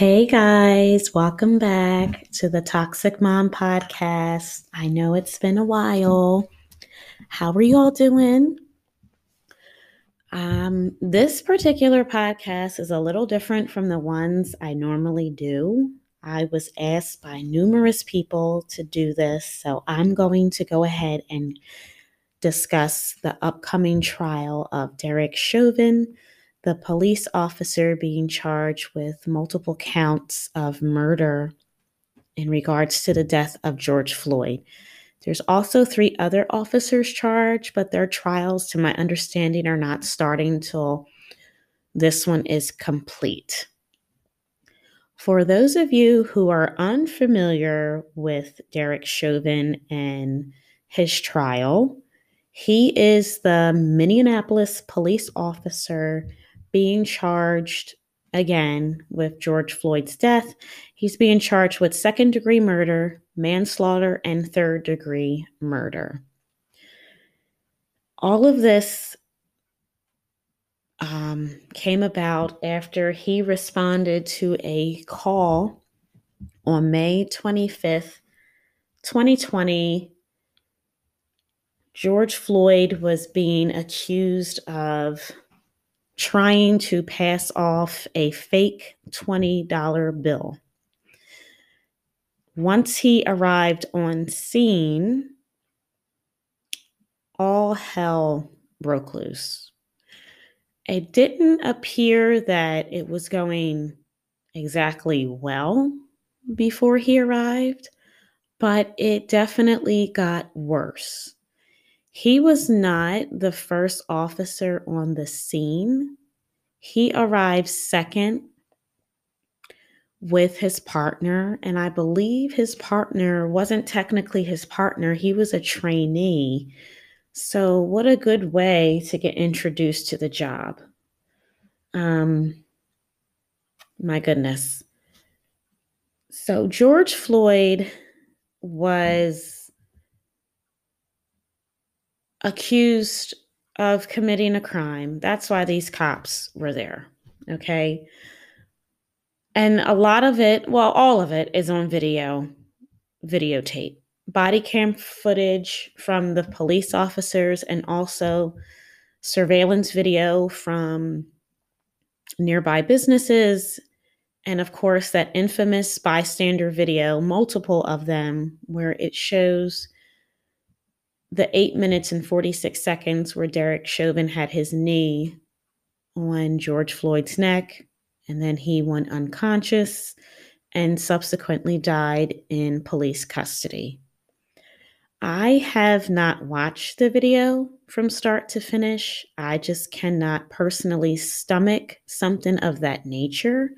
Hey guys, welcome back to the Toxic Mom podcast. I know it's been a while. How are you all doing? Um, this particular podcast is a little different from the ones I normally do. I was asked by numerous people to do this, so I'm going to go ahead and discuss the upcoming trial of Derek Chauvin the police officer being charged with multiple counts of murder in regards to the death of George Floyd. There's also three other officers charged, but their trials, to my understanding, are not starting till this one is complete. For those of you who are unfamiliar with Derek Chauvin and his trial, he is the Minneapolis police officer being charged again with George Floyd's death. He's being charged with second degree murder, manslaughter, and third degree murder. All of this um, came about after he responded to a call on May 25th, 2020. George Floyd was being accused of trying to pass off a fake $20 bill. Once he arrived on scene, all hell broke loose. It didn't appear that it was going exactly well before he arrived, but it definitely got worse. He was not the first officer on the scene. He arrived second with his partner, and I believe his partner wasn't technically his partner, he was a trainee. So, what a good way to get introduced to the job. Um, my goodness. So, George Floyd was accused of committing a crime. That's why these cops were there. Okay. And a lot of it, well, all of it is on video, videotape, body cam footage from the police officers, and also surveillance video from nearby businesses. And of course, that infamous bystander video, multiple of them, where it shows the eight minutes and 46 seconds where Derek Chauvin had his knee on George Floyd's neck, and then he went unconscious and subsequently died in police custody. I have not watched the video from start to finish. I just cannot personally stomach something of that nature,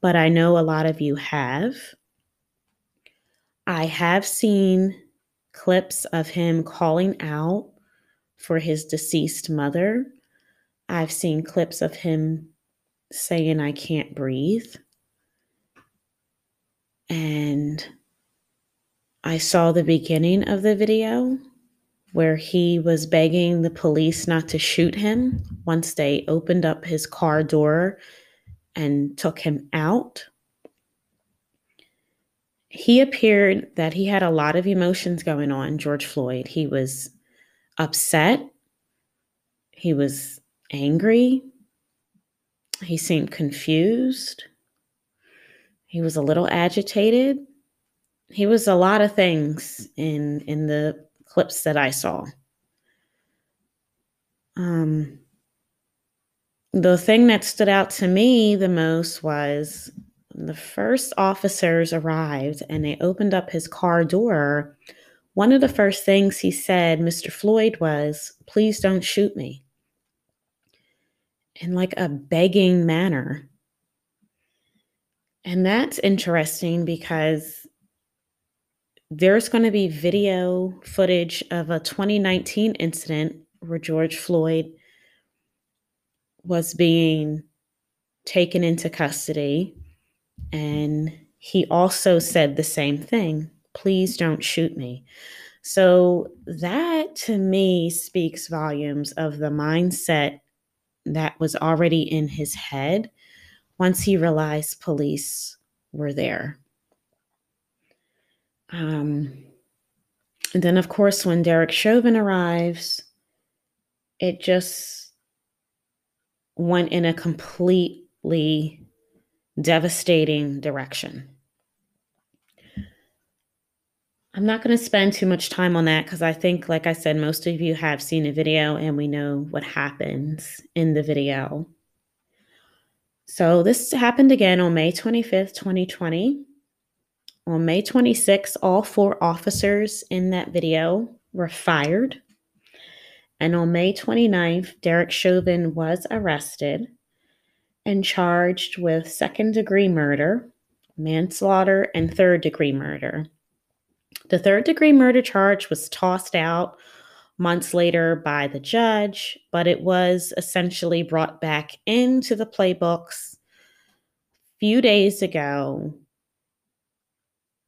but I know a lot of you have. I have seen clips of him calling out for his deceased mother. I've seen clips of him saying, I can't breathe. And I saw the beginning of the video where he was begging the police not to shoot him once they opened up his car door and took him out he appeared that he had a lot of emotions going on, George Floyd. He was upset, he was angry, he seemed confused, he was a little agitated. He was a lot of things in in the clips that I saw. Um, the thing that stood out to me the most was the first officers arrived and they opened up his car door, one of the first things he said, Mr. Floyd, was, Please don't shoot me. In like a begging manner. And that's interesting because there's going to be video footage of a 2019 incident where George Floyd was being taken into custody and he also said the same thing please don't shoot me. So that to me speaks volumes of the mindset that was already in his head once he realized police were there. Um, and then, of course, when Derek Chauvin arrives, it just went in a completely devastating direction. I'm not going to spend too much time on that because I think, like I said, most of you have seen the video and we know what happens in the video. So, this happened again on May 25th, 2020. On May 26th, all four officers in that video were fired. And on May 29th, Derek Chauvin was arrested and charged with second degree murder, manslaughter, and third degree murder. The third degree murder charge was tossed out months later by the judge, but it was essentially brought back into the playbooks a few days ago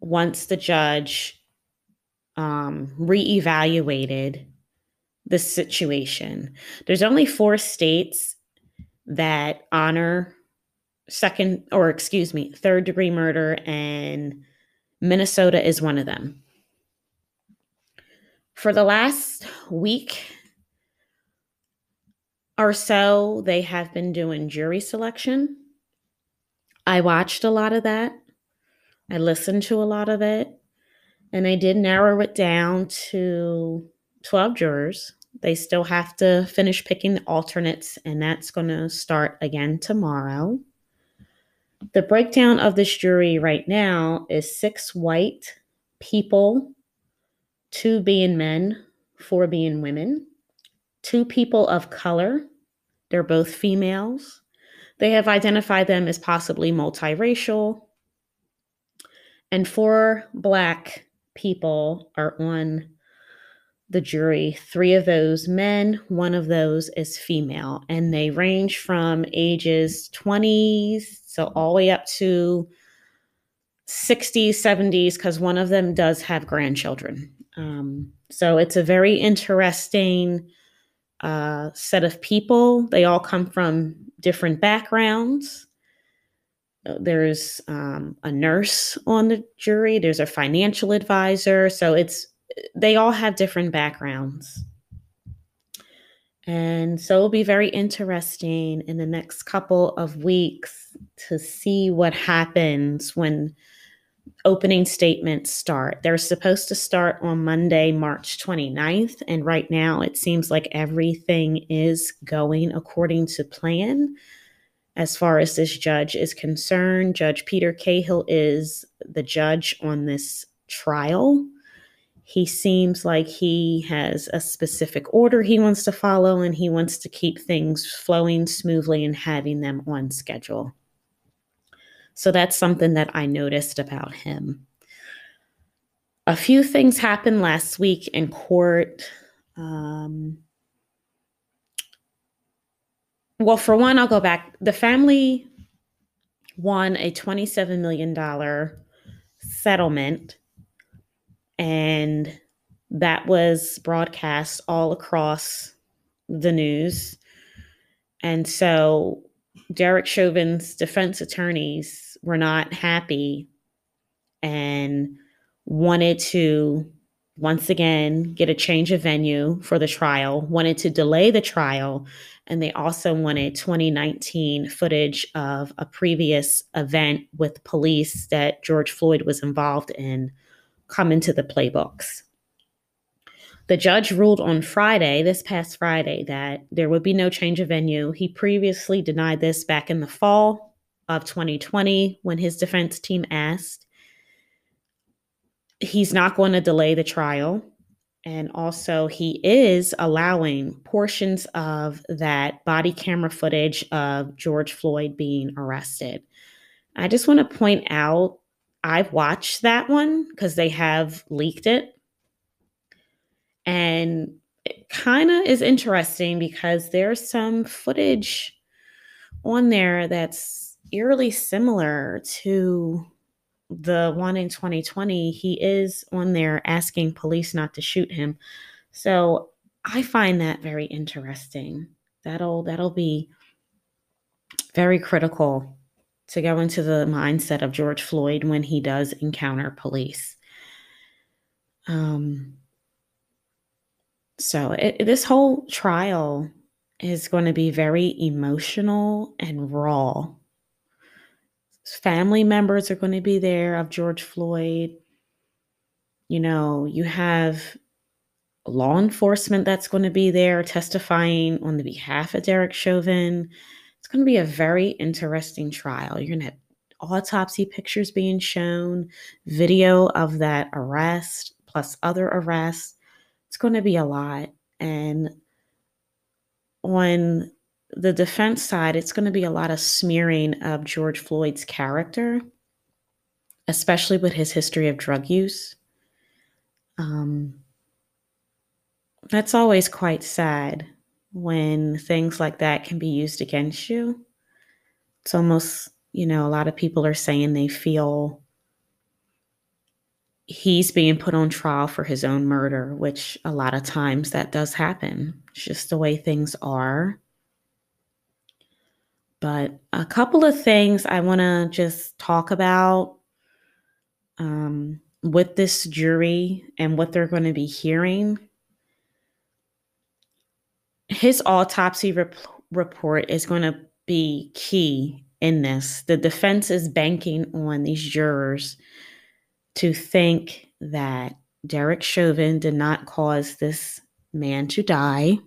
once the judge um, reevaluated the situation. There's only four states that honor second, or excuse me, third degree murder, and Minnesota is one of them. For the last week or so, they have been doing jury selection. I watched a lot of that. I listened to a lot of it. And I did narrow it down to 12 jurors. They still have to finish picking alternates, and that's going to start again tomorrow. The breakdown of this jury right now is six white people two being men, four being women, two people of color. They're both females. They have identified them as possibly multiracial. And four Black people are on the jury. Three of those men, one of those is female. And they range from ages 20s, so all the way up to 60s, 70s, because one of them does have grandchildren. Um, so it's a very interesting uh, set of people. They all come from different backgrounds. Uh, there's um, a nurse on the jury. There's a financial advisor. So it's they all have different backgrounds. And so it'll be very interesting in the next couple of weeks to see what happens when opening statements start. They're supposed to start on Monday, March 29th. And right now, it seems like everything is going according to plan. As far as this judge is concerned, Judge Peter Cahill is the judge on this trial. He seems like he has a specific order he wants to follow, and he wants to keep things flowing smoothly and having them on schedule. So that's something that I noticed about him. A few things happened last week in court. Um, well, for one, I'll go back. The family won a $27 million settlement, and that was broadcast all across the news. And so Derek Chauvin's defense attorneys were not happy and wanted to once again get a change of venue for the trial, wanted to delay the trial, and they also wanted 2019 footage of a previous event with police that George Floyd was involved in come into the playbooks. The judge ruled on Friday, this past Friday, that there would be no change of venue. He previously denied this back in the fall of 2020 when his defense team asked. He's not going to delay the trial. And also, he is allowing portions of that body camera footage of George Floyd being arrested. I just want to point out I've watched that one because they have leaked it and it kind of is interesting because there's some footage on there that's eerily similar to the one in 2020. He is on there asking police not to shoot him. So I find that very interesting. That'll that'll be very critical to go into the mindset of George Floyd when he does encounter police. Um, so it, this whole trial is going to be very emotional and raw. Family members are going to be there of George Floyd. You know, you have law enforcement that's going to be there testifying on the behalf of Derek Chauvin. It's going to be a very interesting trial. You're going to have autopsy pictures being shown, video of that arrest, plus other arrests. It's going to be a lot. And on the defense side, it's going to be a lot of smearing of George Floyd's character, especially with his history of drug use. Um, that's always quite sad when things like that can be used against you. It's almost, you know, a lot of people are saying they feel he's being put on trial for his own murder, which a lot of times that does happen. It's just the way things are. But a couple of things I want to just talk about um, with this jury and what they're going to be hearing his autopsy rep- report is going to be key in this. The defense is banking on these jurors to think that Derek Chauvin did not cause this man to die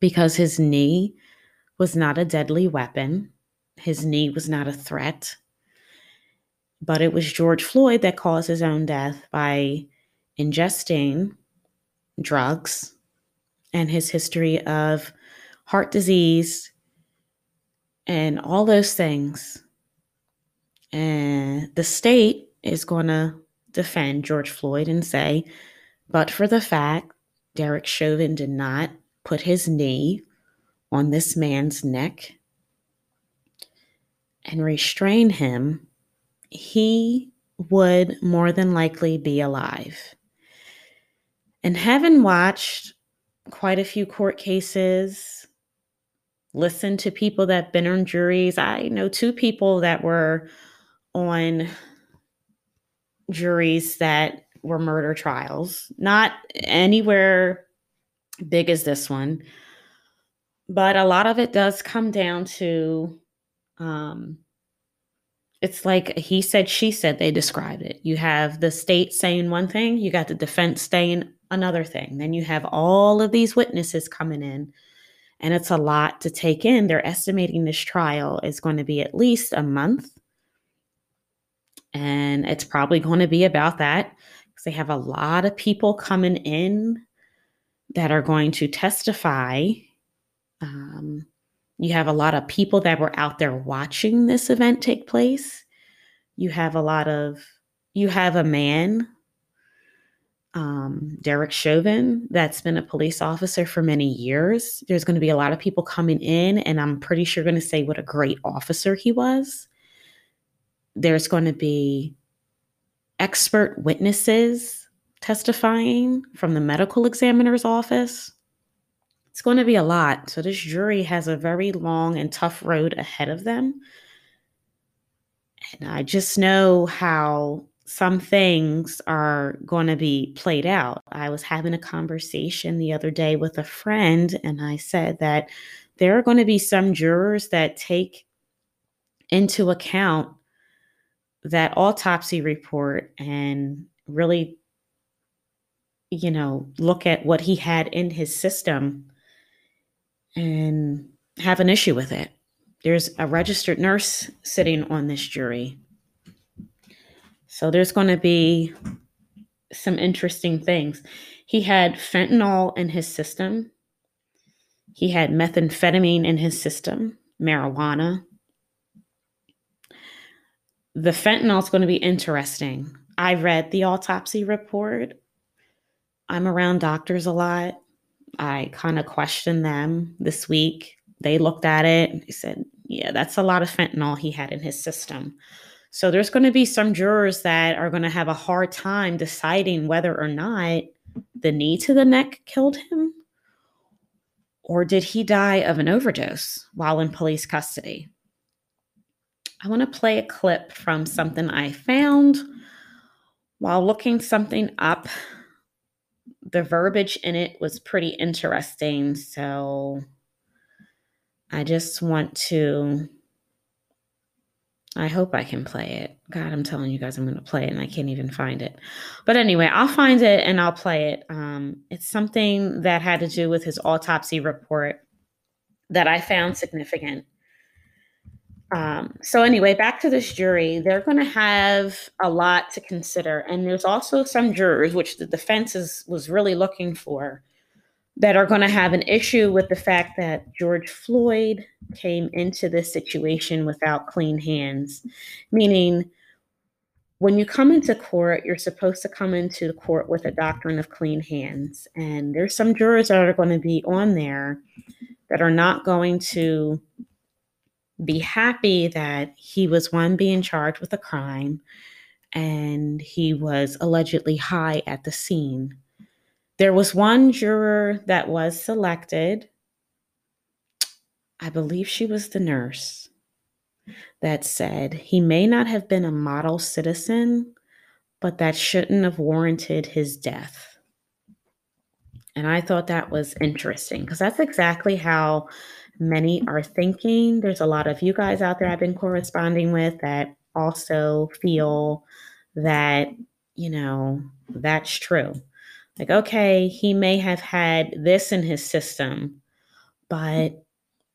because his knee was not a deadly weapon, his knee was not a threat. But it was George Floyd that caused his own death by ingesting drugs and his history of heart disease and all those things. And the state is going to defend George Floyd and say, but for the fact Derek Chauvin did not put his knee on this man's neck and restrain him, he would more than likely be alive. And having watched quite a few court cases, listened to people that've been on juries. I know two people that were on juries that were murder trials, not anywhere big as this one, but a lot of it does come down to um, it's like he said, she said, they described it. You have the state saying one thing, you got the defense saying another thing. Then you have all of these witnesses coming in, and it's a lot to take in. They're estimating this trial is going to be at least a month. And it's probably going to be about that because they have a lot of people coming in that are going to testify. Um, you have a lot of people that were out there watching this event take place. You have a lot of, you have a man um, Derek Chauvin, that's been a police officer for many years. There's going to be a lot of people coming in, and I'm pretty sure going to say what a great officer he was. There's going to be expert witnesses testifying from the medical examiner's office. It's going to be a lot. So, this jury has a very long and tough road ahead of them. And I just know how some things are going to be played out. I was having a conversation the other day with a friend, and I said that there are going to be some jurors that take into account that autopsy report and really, you know, look at what he had in his system and have an issue with it. There's a registered nurse sitting on this jury so there's going to be some interesting things. He had fentanyl in his system. He had methamphetamine in his system, marijuana. The fentanyl is going to be interesting. I read the autopsy report. I'm around doctors a lot. I kind of questioned them this week. They looked at it they said, yeah, that's a lot of fentanyl he had in his system. So there's going to be some jurors that are going to have a hard time deciding whether or not the knee to the neck killed him or did he die of an overdose while in police custody. I want to play a clip from something I found while looking something up. The verbiage in it was pretty interesting. So I just want to. I hope I can play it. God, I'm telling you guys, I'm going to play it and I can't even find it. But anyway, I'll find it and I'll play it. Um, it's something that had to do with his autopsy report that I found significant. Um, so anyway, back to this jury, they're going to have a lot to consider, and there's also some jurors, which the defense is, was really looking for, that are going to have an issue with the fact that George Floyd came into this situation without clean hands, meaning when you come into court, you're supposed to come into court with a doctrine of clean hands, and there's some jurors that are going to be on there that are not going to be happy that he was one being charged with a crime and he was allegedly high at the scene. There was one juror that was selected. I believe she was the nurse that said he may not have been a model citizen, but that shouldn't have warranted his death. And I thought that was interesting because that's exactly how many are thinking. There's a lot of you guys out there I've been corresponding with that also feel that, you know, that's true. Like, okay, he may have had this in his system, but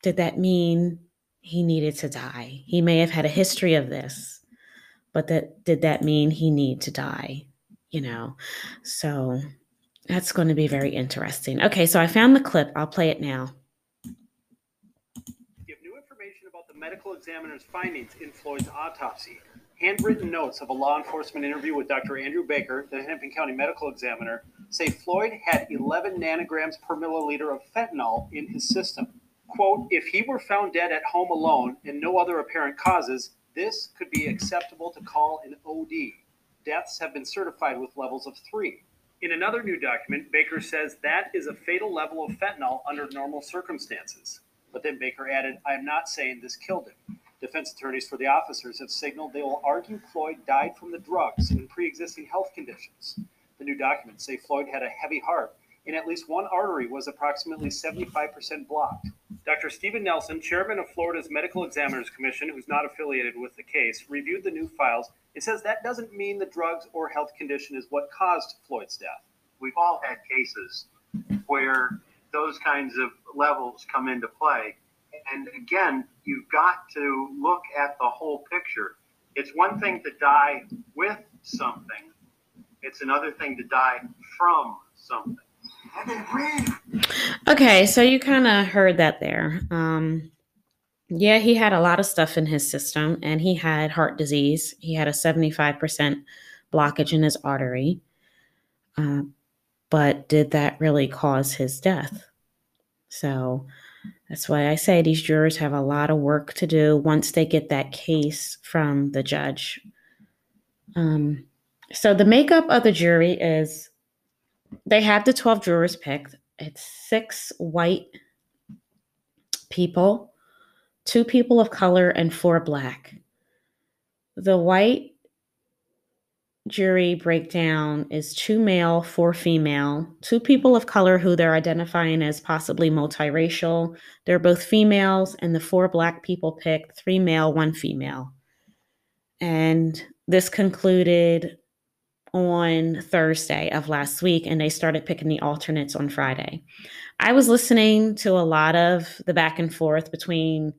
did that mean he needed to die? He may have had a history of this, but that did that mean he need to die? You know, so that's going to be very interesting. Okay, so I found the clip. I'll play it now. medical examiner's findings in Floyd's autopsy. Handwritten notes of a law enforcement interview with Dr. Andrew Baker, the Hennepin County medical examiner, say Floyd had 11 nanograms per milliliter of fentanyl in his system. Quote, if he were found dead at home alone and no other apparent causes, this could be acceptable to call an OD. Deaths have been certified with levels of three. In another new document, Baker says that is a fatal level of fentanyl under normal circumstances. But then Baker added, I am not saying this killed him. Defense attorneys for the officers have signaled they will argue Floyd died from the drugs and pre existing health conditions. The new documents say Floyd had a heavy heart and at least one artery was approximately 75% blocked. Dr. Stephen Nelson, chairman of Florida's Medical Examiners Commission, who's not affiliated with the case, reviewed the new files. It says that doesn't mean the drugs or health condition is what caused Floyd's death. We've all had cases where those kinds of levels come into play. And again, you've got to look at the whole picture. It's one thing to die with something, it's another thing to die from something. Okay, so you kind of heard that there. Um, yeah, he had a lot of stuff in his system, and he had heart disease. He had a 75% blockage in his artery. Uh, but did that really cause his death? So that's why I say these jurors have a lot of work to do once they get that case from the judge. Um, so the makeup of the jury is they have the 12 jurors picked. It's six white people, two people of color, and four black. The white jury breakdown is two male, four female, two people of color who they're identifying as possibly multiracial. They're both females, and the four black people picked three male, one female. And this concluded on Thursday of last week, and they started picking the alternates on Friday. I was listening to a lot of the back and forth between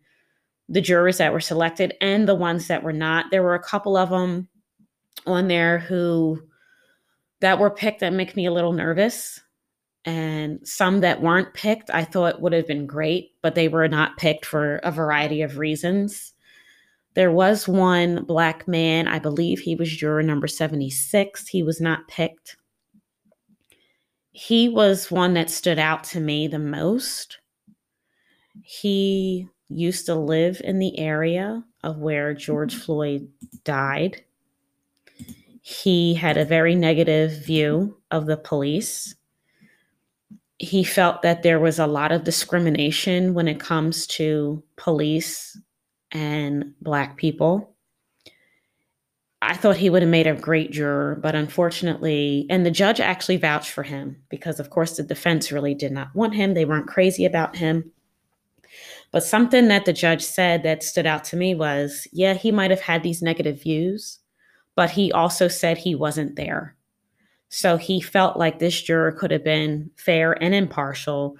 the jurors that were selected and the ones that were not. There were a couple of them on there who that were picked that make me a little nervous. And some that weren't picked i thought would have been great but they were not picked for a variety of reasons. There was one black man i believe he was juror number 76 he was not picked. He was one that stood out to me the most. He used to live in the area of where george floyd died he had a very negative view of the police. He felt that there was a lot of discrimination when it comes to police and Black people. I thought he would have made a great juror, but unfortunately, and the judge actually vouched for him because, of course, the defense really did not want him. They weren't crazy about him. But something that the judge said that stood out to me was yeah, he might have had these negative views, but he also said he wasn't there. So he felt like this juror could have been fair and impartial,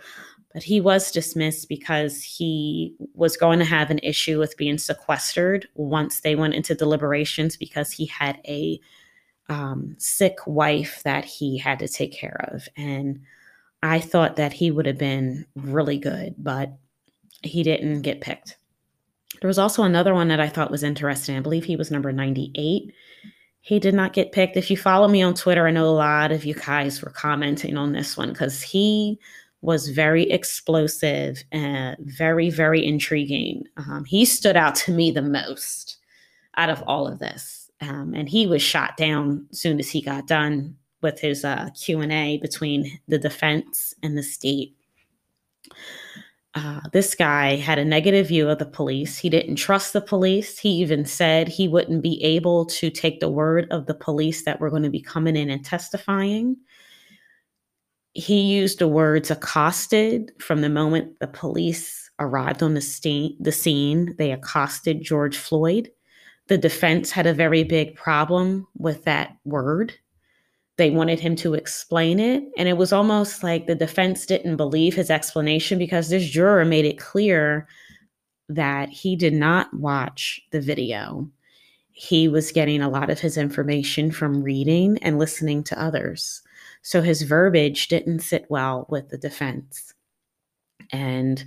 but he was dismissed because he was going to have an issue with being sequestered once they went into deliberations because he had a um, sick wife that he had to take care of. And I thought that he would have been really good, but he didn't get picked. There was also another one that I thought was interesting. I believe he was number 98. He did not get picked. If you follow me on Twitter, I know a lot of you guys were commenting on this one because he was very explosive and very, very intriguing. Um, he stood out to me the most out of all of this. Um, and he was shot down as soon as he got done with his uh, Q&A between the defense and the state. Uh, this guy had a negative view of the police. He didn't trust the police. He even said he wouldn't be able to take the word of the police that were going to be coming in and testifying he used the words accosted from the moment the police arrived on the, st- the scene. They accosted George Floyd. The defense had a very big problem with that word. They wanted him to explain it. And it was almost like the defense didn't believe his explanation because this juror made it clear that he did not watch the video. He was getting a lot of his information from reading and listening to others. So his verbiage didn't sit well with the defense. And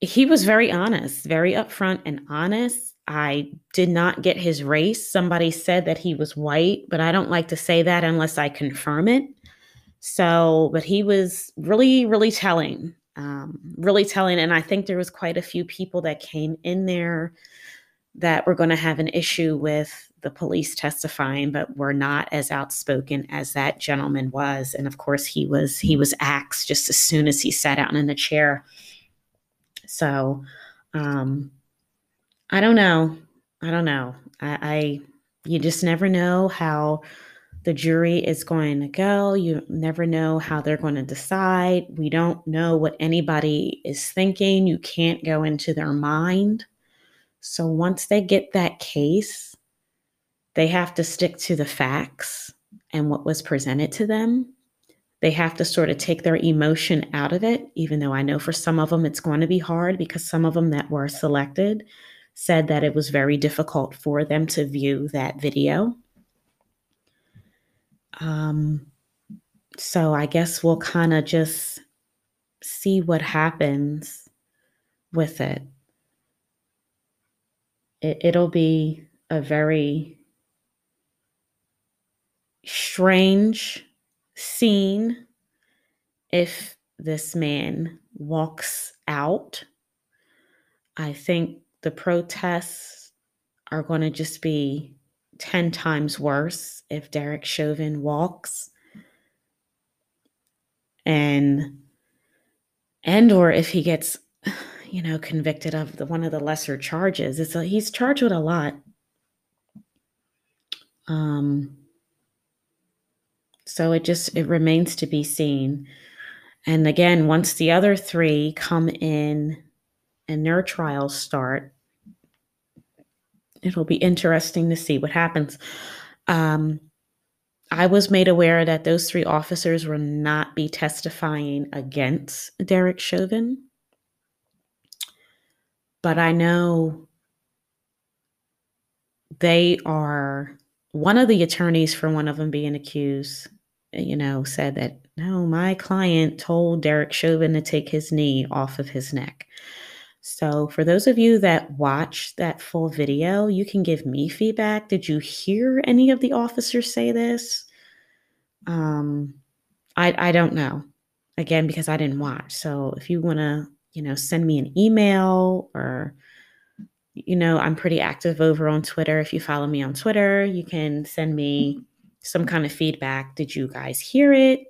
he was very honest, very upfront and honest. I did not get his race. Somebody said that he was white, but I don't like to say that unless I confirm it. So, but he was really, really telling, um, really telling. And I think there was quite a few people that came in there that were going to have an issue with the police testifying, but were not as outspoken as that gentleman was. And of course, he was he was axed just as soon as he sat down in the chair. So, um, I don't know. I don't know. I, I you just never know how the jury is going to go. You never know how they're going to decide. We don't know what anybody is thinking. You can't go into their mind. So once they get that case, they have to stick to the facts and what was presented to them. They have to sort of take their emotion out of it, even though I know for some of them it's going to be hard because some of them that were selected said that it was very difficult for them to view that video. Um, so I guess we'll kind of just see what happens with it. it. It'll be a very strange scene if this man walks out. I think the protests are going to just be 10 times worse if Derek Chauvin walks. And and or if he gets you know convicted of the one of the lesser charges it's a, he's charged with a lot um so it just it remains to be seen. And again, once the other three come in and their trials start, it'll be interesting to see what happens. Um, I was made aware that those three officers will not be testifying against Derek Chauvin. But I know they are one of the attorneys for one of them being accused you know, said that no, my client told Derek Chauvin to take his knee off of his neck. So, for those of you that watch that full video, you can give me feedback. Did you hear any of the officers say this? Um, I I don't know. Again, because I didn't watch. So, if you want to, you know, send me an email or you know, I'm pretty active over on Twitter. If you follow me on Twitter, you can send me some kind of feedback. Did you guys hear it?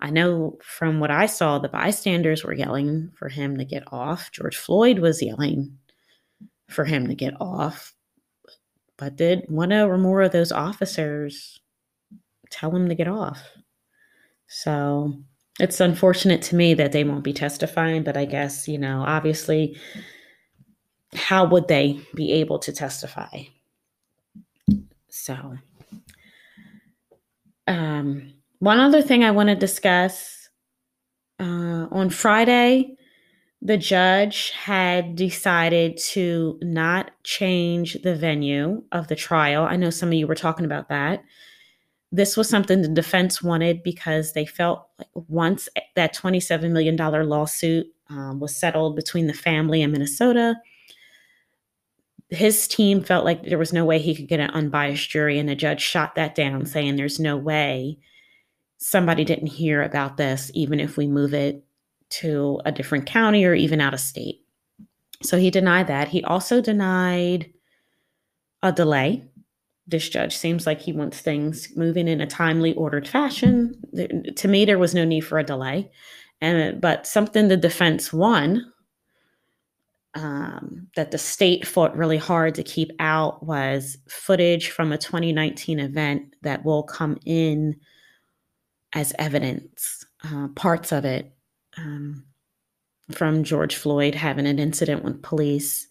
I know from what I saw, the bystanders were yelling for him to get off. George Floyd was yelling for him to get off. But did one or more of those officers tell him to get off? So it's unfortunate to me that they won't be testifying, but I guess, you know, obviously, how would they be able to testify? So, um, one other thing I want to discuss uh, on Friday, the judge had decided to not change the venue of the trial. I know some of you were talking about that. This was something the defense wanted because they felt like once that $27 million lawsuit um, was settled between the family and Minnesota, his team felt like there was no way he could get an unbiased jury, and the judge shot that down, saying there's no way somebody didn't hear about this, even if we move it to a different county or even out of state. So he denied that. He also denied a delay. This judge seems like he wants things moving in a timely, ordered fashion. To me, there was no need for a delay. And but something the defense won um, that the state fought really hard to keep out was footage from a 2019 event that will come in as evidence, uh, parts of it um, from George Floyd having an incident with police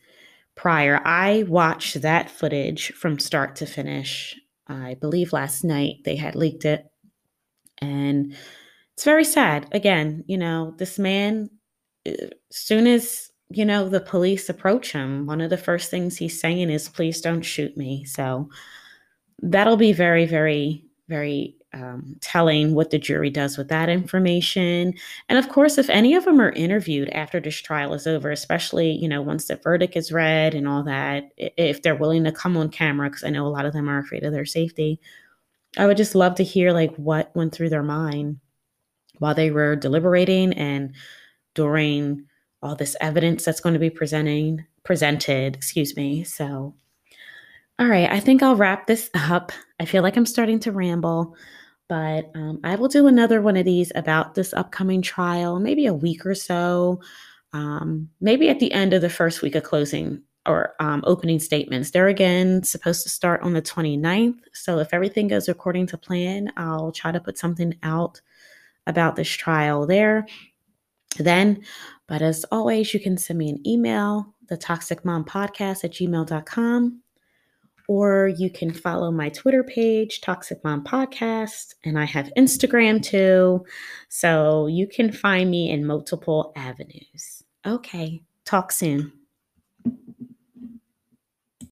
prior. I watched that footage from start to finish. I believe last night they had leaked it. And it's very sad. Again, you know, this man, as uh, soon as, you know, the police approach him, one of the first things he's saying is, please don't shoot me. So that'll be very, very, very um, telling what the jury does with that information. And of course, if any of them are interviewed after this trial is over, especially, you know, once the verdict is read and all that, if they're willing to come on camera, because I know a lot of them are afraid of their safety, I would just love to hear like what went through their mind while they were deliberating and during all this evidence that's going to be presenting presented, excuse me. So all right, I think I'll wrap this up. I feel like I'm starting to ramble. But um, I will do another one of these about this upcoming trial, maybe a week or so, um, maybe at the end of the first week of closing or um, opening statements. They're again supposed to start on the 29th. So if everything goes according to plan, I'll try to put something out about this trial there then. But as always, you can send me an email, the toxic mom podcast at gmail.com or you can follow my Twitter page, Toxic Mom Podcast, and I have Instagram too. So you can find me in multiple avenues. Okay, talk soon.